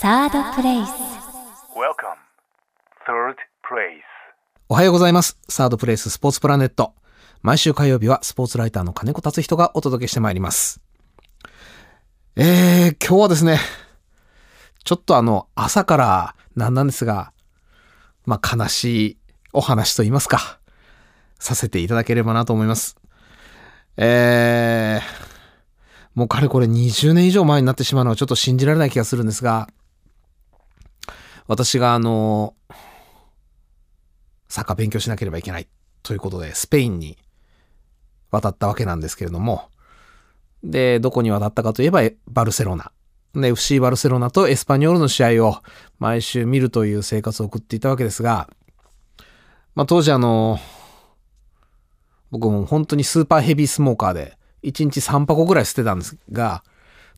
サードプレイス Welcome. Third place. おはようございます。サードプレイススポーツプラネット。毎週火曜日はスポーツライターの金子達人がお届けしてまいります。えー、今日はですね、ちょっとあの、朝からなんなんですが、まあ、悲しいお話と言いますか、させていただければなと思います。えー、もうかれこれ20年以上前になってしまうのはちょっと信じられない気がするんですが、私があの、サッカー勉強しなければいけないということで、スペインに渡ったわけなんですけれども、で、どこに渡ったかといえば、バルセロナ。で、FC バルセロナとエスパニョールの試合を毎週見るという生活を送っていたわけですが、まあ当時あの、僕も本当にスーパーヘビースモーカーで、1日3箱ぐらい捨てたんですが、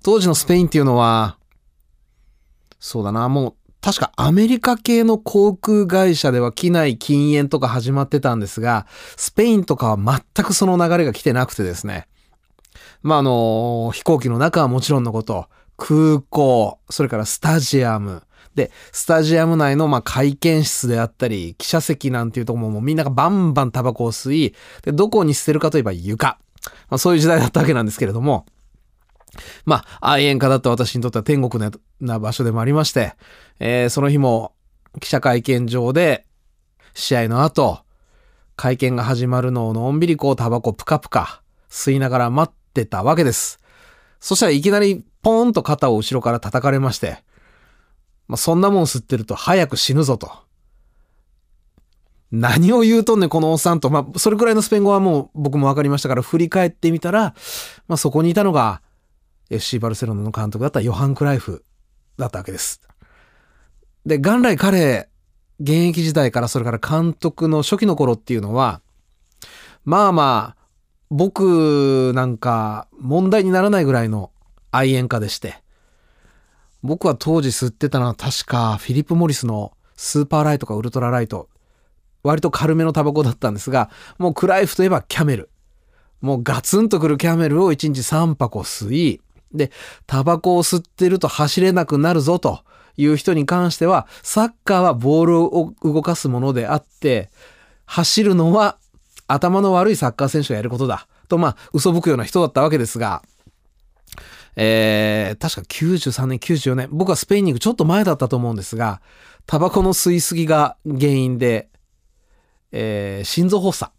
当時のスペインっていうのは、そうだな、もう確かアメリカ系の航空会社では機内禁煙とか始まってたんですが、スペインとかは全くその流れが来てなくてですね。まあ、あの、飛行機の中はもちろんのこと、空港、それからスタジアム、で、スタジアム内のま会見室であったり、記者席なんていうとこももうみんながバンバンタバコを吸い、で、どこに捨てるかといえば床。まあ、そういう時代だったわけなんですけれども、まあ、愛煙家だった私にとっては天国のな場所でもありまして、えーその日も記者会見場で試合の後、会見が始まるのをのんびりこうタバコプカプカ吸いながら待ってたわけです。そしたらいきなりポーンと肩を後ろから叩かれまして、まあ、そんなもん吸ってると早く死ぬぞと。何を言うとんねんこのおっさんと。まあ、それくらいのスペイン語はもう僕も分かりましたから振り返ってみたら、まあ、そこにいたのが FC バルセロナの監督だったヨハン・クライフだったわけです。で、元来彼、現役時代からそれから監督の初期の頃っていうのは、まあまあ、僕なんか問題にならないぐらいの愛煙家でして、僕は当時吸ってたのは確かフィリップ・モリスのスーパーライトかウルトラライト、割と軽めのタバコだったんですが、もうクライフといえばキャメル。もうガツンとくるキャメルを1日3箱吸い、で、タバコを吸ってると走れなくなるぞという人に関しては、サッカーはボールを動かすものであって、走るのは頭の悪いサッカー選手がやることだ。と、まあ、嘘吹くような人だったわけですが、えー、確か93年、94年、僕はスペインに行くちょっと前だったと思うんですが、タバコの吸いすぎが原因で、えー心臓発作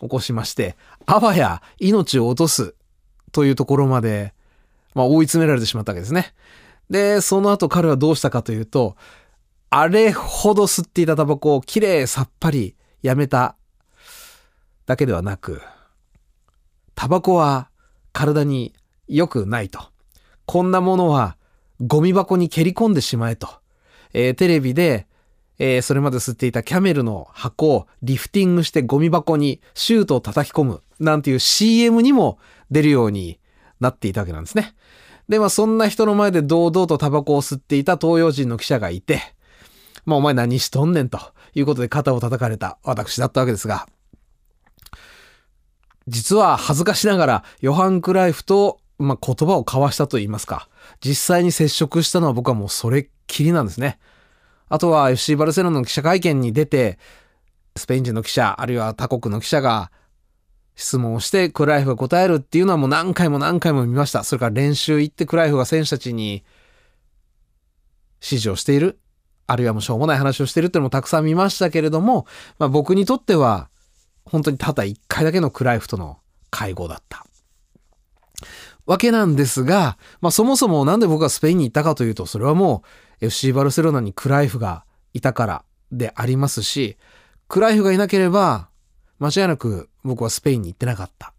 起こしまして、あわや命を落とすというところまで、まあ、追い詰められてしまったわけですね。で、その後彼はどうしたかというと、あれほど吸っていたタバコをきれいさっぱりやめただけではなく、タバコは体に良くないと。こんなものはゴミ箱に蹴り込んでしまえと。えーテレビで、えーそれまで吸っていたキャメルの箱をリフティングしてゴミ箱にシュートを叩き込むなんていう CM にも出るようになっていたわけなんですね。で、まあそんな人の前で堂々とタバコを吸っていた東洋人の記者がいて、まあお前何しとんねんということで肩を叩かれた私だったわけですが、実は恥ずかしながらヨハン・クライフと、まあ、言葉を交わしたと言いますか、実際に接触したのは僕はもうそれっきりなんですね。あとは FC バルセロナの記者会見に出て、スペイン人の記者、あるいは他国の記者が質問をしてクライフが答えるっていうのはもう何回も何回も見ました。それから練習行ってクライフが選手たちに指示をしている。あるいはもうしょうもない話をしているっていうのもたくさん見ましたけれども、まあ僕にとっては本当にただ一回だけのクライフとの会合だった。わけなんですが、まあそもそもなんで僕がスペインに行ったかというと、それはもう FC バルセロナにクライフがいたからでありますし、クライフがいなければ、間違いなく僕はスペインに行ってなかった。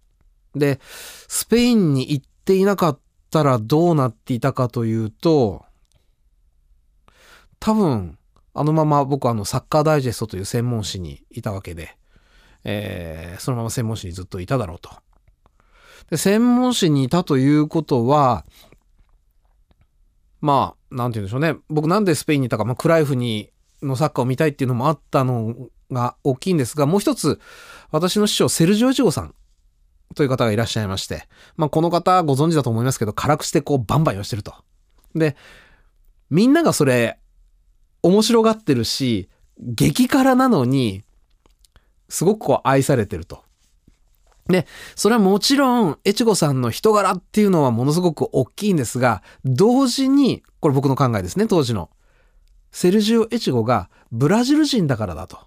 で、スペインに行っていなかったらどうなっていたかというと、多分、あのまま僕はあのサッカーダイジェストという専門誌にいたわけで、えーそのまま専門誌にずっといただろうと。で、専門誌にいたということは、まあ、なんて言うんでしょうね。僕なんでスペインにいたか、まあ、クライフに、のサッカーを見たいっていうのもあったのが大きいんですが、もう一つ、私の師匠、セルジオ・ジゴさんという方がいらっしゃいまして、まあ、この方ご存知だと思いますけど、辛口でこうバンバン言わしてると。で、みんながそれ面白がってるし、激辛なのに、すごくこう愛されてると。で、それはもちろん、越後さんの人柄っていうのはものすごく大きいんですが、同時に、これ僕の考えですね、当時の。セルジオ・エチゴがブラジル人だからだと。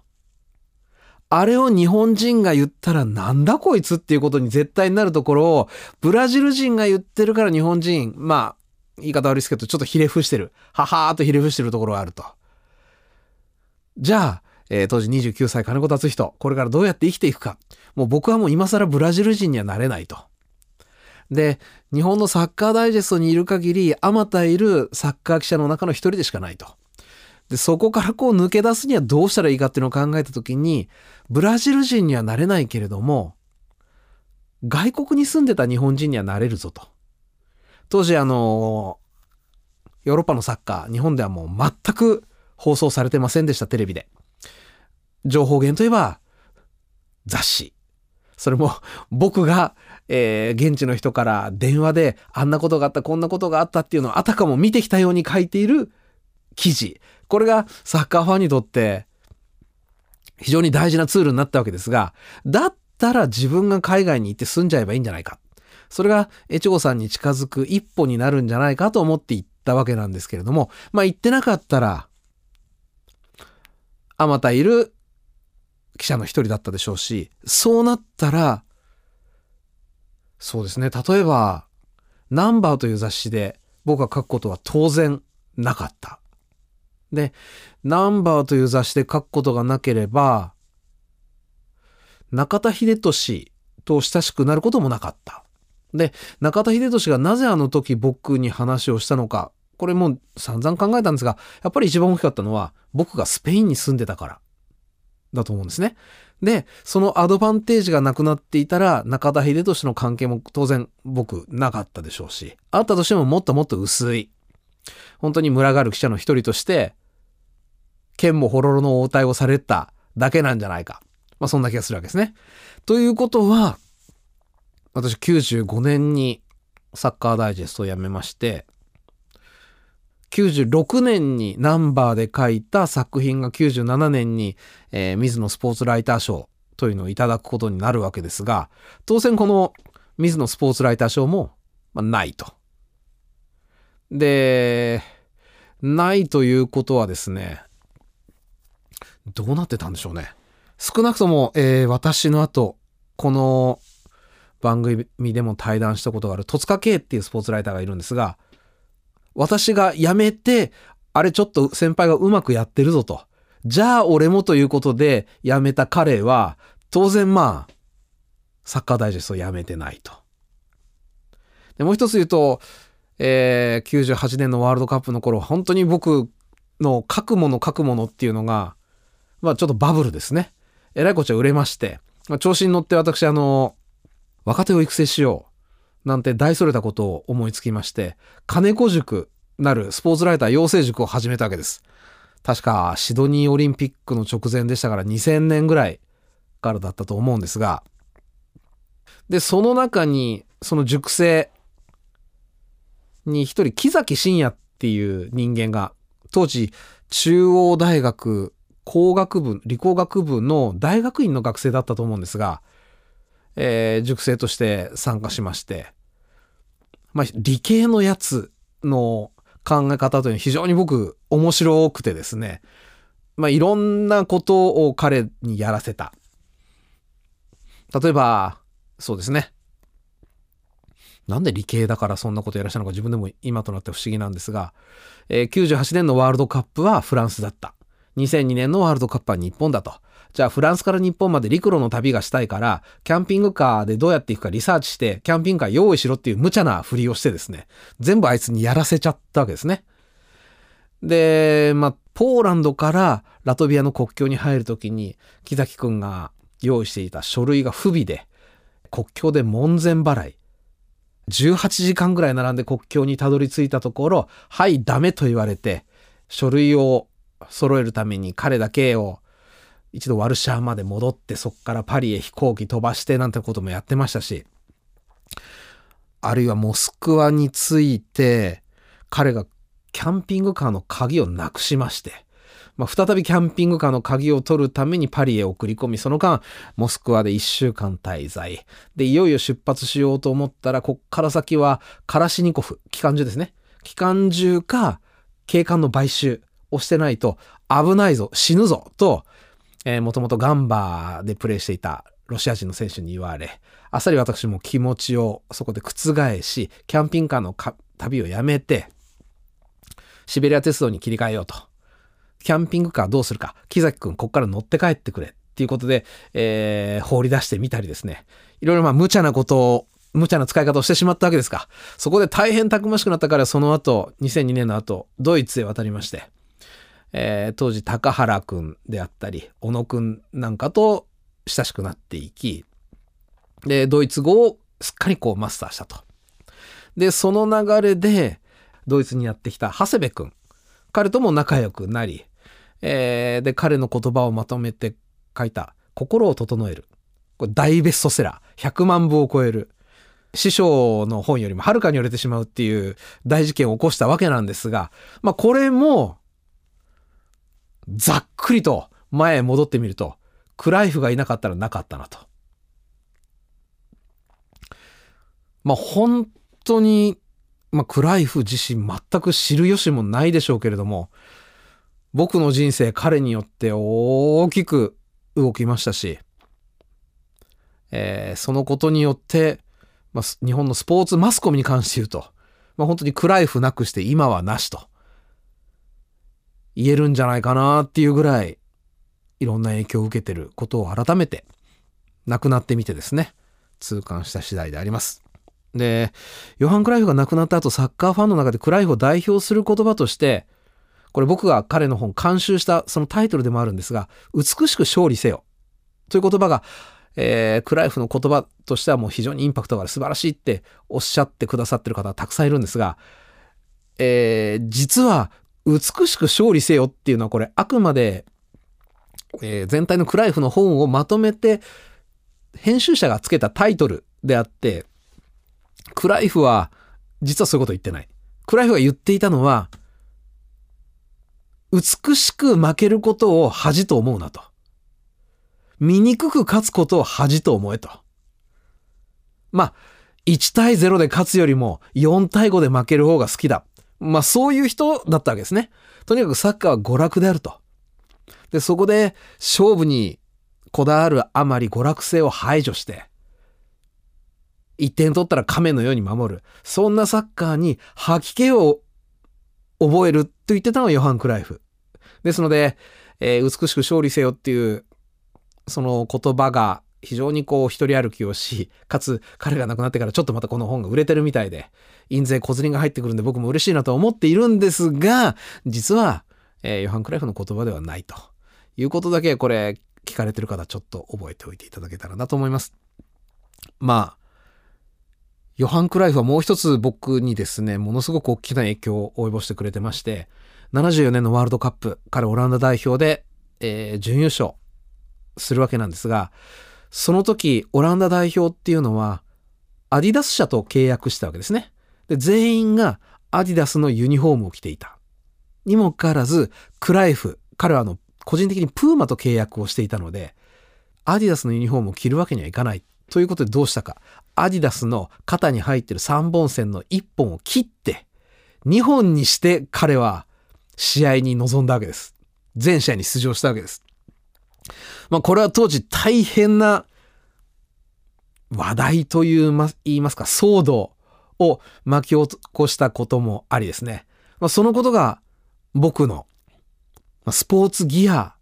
あれを日本人が言ったらなんだこいつっていうことに絶対になるところを、ブラジル人が言ってるから日本人、まあ、言い方悪いですけど、ちょっとひれ伏してる。ははーっとひれ伏してるところがあると。じゃあ、えー、当時29歳金子達人、これからどうやって生きていくか。もう僕はもう今更ブラジル人にはなれないと。で、日本のサッカーダイジェストにいる限り、あまたいるサッカー記者の中の一人でしかないと。で、そこからこう抜け出すにはどうしたらいいかっていうのを考えたときに、ブラジル人にはなれないけれども、外国に住んでた日本人にはなれるぞと。当時あの、ヨーロッパのサッカー、日本ではもう全く放送されてませんでした、テレビで。情報源といえば、雑誌。それも僕が、えー、現地の人から電話であんなことがあった、こんなことがあったっていうのをあたかも見てきたように書いている記事。これがサッカーファンにとって非常に大事なツールになったわけですが、だったら自分が海外に行って住んじゃえばいいんじゃないか。それが越後さんに近づく一歩になるんじゃないかと思って行ったわけなんですけれども、まあ行ってなかったら、あまたいる記者の一人だったでしょうし、そうなったら、そうですね、例えば、ナンバーという雑誌で僕が書くことは当然なかった。で、ナンバーという雑誌で書くことがなければ、中田秀俊と親しくなることもなかった。で、中田秀俊がなぜあの時僕に話をしたのか、これもう散々考えたんですが、やっぱり一番大きかったのは、僕がスペインに住んでたから、だと思うんですね。で、そのアドバンテージがなくなっていたら、中田秀俊の関係も当然僕なかったでしょうし、あったとしてももっともっと薄い。本当に群がる記者の一人として、剣もほろろの応対をされただけなんじゃないか。まあそんな気がするわけですね。ということは、私95年にサッカーダイジェストを辞めまして、96年にナンバーで書いた作品が97年に、えー、水野スポーツライター賞というのをいただくことになるわけですが、当然この水野スポーツライター賞も、まあ、ないと。で、ないということはですね、どうなってたんでしょうね。少なくとも、えー、私の後、この番組でも対談したことがある戸塚圭っていうスポーツライターがいるんですが、私が辞めて、あれちょっと先輩がうまくやってるぞと。じゃあ俺もということで辞めた彼は、当然まあ、サッカーダイジェストを辞めてないと。で、もう一つ言うと、えー、98年のワールドカップの頃、本当に僕の書くもの書くものっていうのが、まあちょっとバブルですね。えらいこっちゃ売れまして、まあ、調子に乗って私あの、若手を育成しよう。なんて大それたことを思いつきまして、金子塾なるスポーツライター養成塾を始めたわけです。確かシドニーオリンピックの直前でしたから2000年ぐらいからだったと思うんですが、で、その中に、その塾生に一人木崎真也っていう人間が、当時中央大学工学部、理工学部の大学院の学生だったと思うんですが、えー、塾生として参加しまして、まあ、理系のやつの考え方というのは非常に僕面白くてですね、まあ、いろんなことを彼にやらせた。例えば、そうですね。なんで理系だからそんなことやらしたのか自分でも今となって不思議なんですが、えー、98年のワールドカップはフランスだった。2002年のワールドカップは日本だと。じゃあフランスから日本まで陸路の旅がしたいから、キャンピングカーでどうやって行くかリサーチして、キャンピングカー用意しろっていう無茶なふりをしてですね、全部あいつにやらせちゃったわけですね。で、まあ、ポーランドからラトビアの国境に入るときに、木崎くんが用意していた書類が不備で、国境で門前払い。18時間ぐらい並んで国境にたどり着いたところ、はい、ダメと言われて、書類を揃えるために彼だけを一度ワルシャーまで戻ってそこからパリへ飛行機飛ばしてなんてこともやってましたし、あるいはモスクワに着いて彼がキャンピングカーの鍵をなくしまして、まあ、再びキャンピングカーの鍵を取るためにパリへ送り込み、その間、モスクワで1週間滞在。で、いよいよ出発しようと思ったら、こっから先はカラシニコフ、機関銃ですね。機関銃か警官の買収をしてないと危ないぞ、死ぬぞ、と、えー、もともとガンバーでプレーしていたロシア人の選手に言われ、あっさり私も気持ちをそこで覆し、キャンピングカーの旅をやめて、シベリア鉄道に切り替えようと。キャンピングカーどうするか、木崎くんこっから乗って帰ってくれっていうことで、えー、放り出してみたりですね。いろいろまあ無茶なことを、無茶な使い方をしてしまったわけですか。そこで大変たくましくなったからその後、2002年の後、ドイツへ渡りまして、えー、当時高原くんであったり、小野くんなんかと親しくなっていき、で、ドイツ語をすっかりこうマスターしたと。で、その流れで、ドイツにやってきた長谷部くん。彼とも仲良くなり、えー、で、彼の言葉をまとめて書いた、心を整える。これ大ベストセラー。100万部を超える。師匠の本よりもはるかに売れてしまうっていう大事件を起こしたわけなんですが、まあこれも、ざっくりと前へ戻ってみると、クライフがいなかったらなかったなと。まあ本当に、まあクライフ自身全く知る由もないでしょうけれども、僕の人生彼によって大きく動きましたし、えー、そのことによって、まあ、日本のスポーツマスコミに関して言うと、まあ、本当にクライフなくして今はなしと言えるんじゃないかなっていうぐらいいろんな影響を受けてることを改めて亡くなってみてですね痛感した次第であります。でヨハン・クライフが亡くなった後サッカーファンの中でクライフを代表する言葉としてこれ僕が彼の本監修したそのタイトルでもあるんですが美しく勝利せよという言葉が、えー、クライフの言葉としてはもう非常にインパクトがある素晴らしいっておっしゃってくださってる方はたくさんいるんですが、えー、実は美しく勝利せよっていうのはこれあくまでえー、全体のクライフの本をまとめて編集者がつけたタイトルであってクライフは実はそういうこと言ってない。クライフが言っていたのは美しく負けることを恥と思うなと。醜く勝つことを恥と思えと。まあ、1対0で勝つよりも4対5で負ける方が好きだ。まあそういう人だったわけですね。とにかくサッカーは娯楽であると。で、そこで勝負にこだわるあまり娯楽性を排除して、1点取ったら亀のように守る。そんなサッカーに吐き気を覚えると言ってたのはヨハン・クライフ。ですので、えー、美しく勝利せよっていう、その言葉が非常にこう一人歩きをし、かつ彼が亡くなってからちょっとまたこの本が売れてるみたいで、印税小銭が入ってくるんで僕も嬉しいなと思っているんですが、実は、えー、ヨハン・クライフの言葉ではないと。いうことだけこれ聞かれてる方ちょっと覚えておいていただけたらなと思います。まあ、ヨハン・クライフはもう一つ僕にですね、ものすごく大きな影響を及ぼしてくれてまして、74年のワールドカップ、彼オランダ代表で、えー、準優勝するわけなんですが、その時、オランダ代表っていうのは、アディダス社と契約したわけですね。で、全員がアディダスのユニフォームを着ていた。にもかかわらず、クライフ、彼はあの、個人的にプーマと契約をしていたので、アディダスのユニフォームを着るわけにはいかない。ということでどうしたか。アディダスの肩に入ってる3本線の1本を切って、2本にして彼は試合に臨んだわけです。全試合に出場したわけです。まあこれは当時大変な話題というま、言いますか、騒動を巻き起こしたこともありですね。まあ、そのことが僕のスポーツギア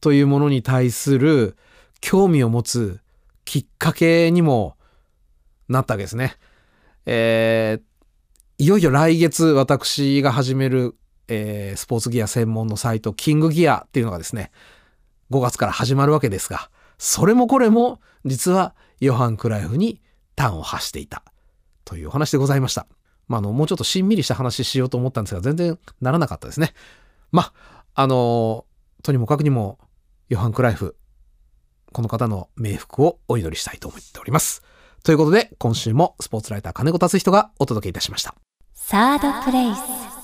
というものに対する興味を持つきっかけにもなったわけですね。えー、いよいよ来月私が始める、えー、スポーツギア専門のサイト、キングギアっていうのがですね、5月から始まるわけですが、それもこれも実はヨハン・クライフに端を発していたというお話でございました。まあ、あの、もうちょっとしんみりした話しようと思ったんですが、全然ならなかったですね。まあ、あの、とにもかくにも、ヨハン・クライフ、この方の冥福をお祈りしたいと思っております。ということで、今週もスポーツライター金子達人がお届けいたしました。サードプレイス。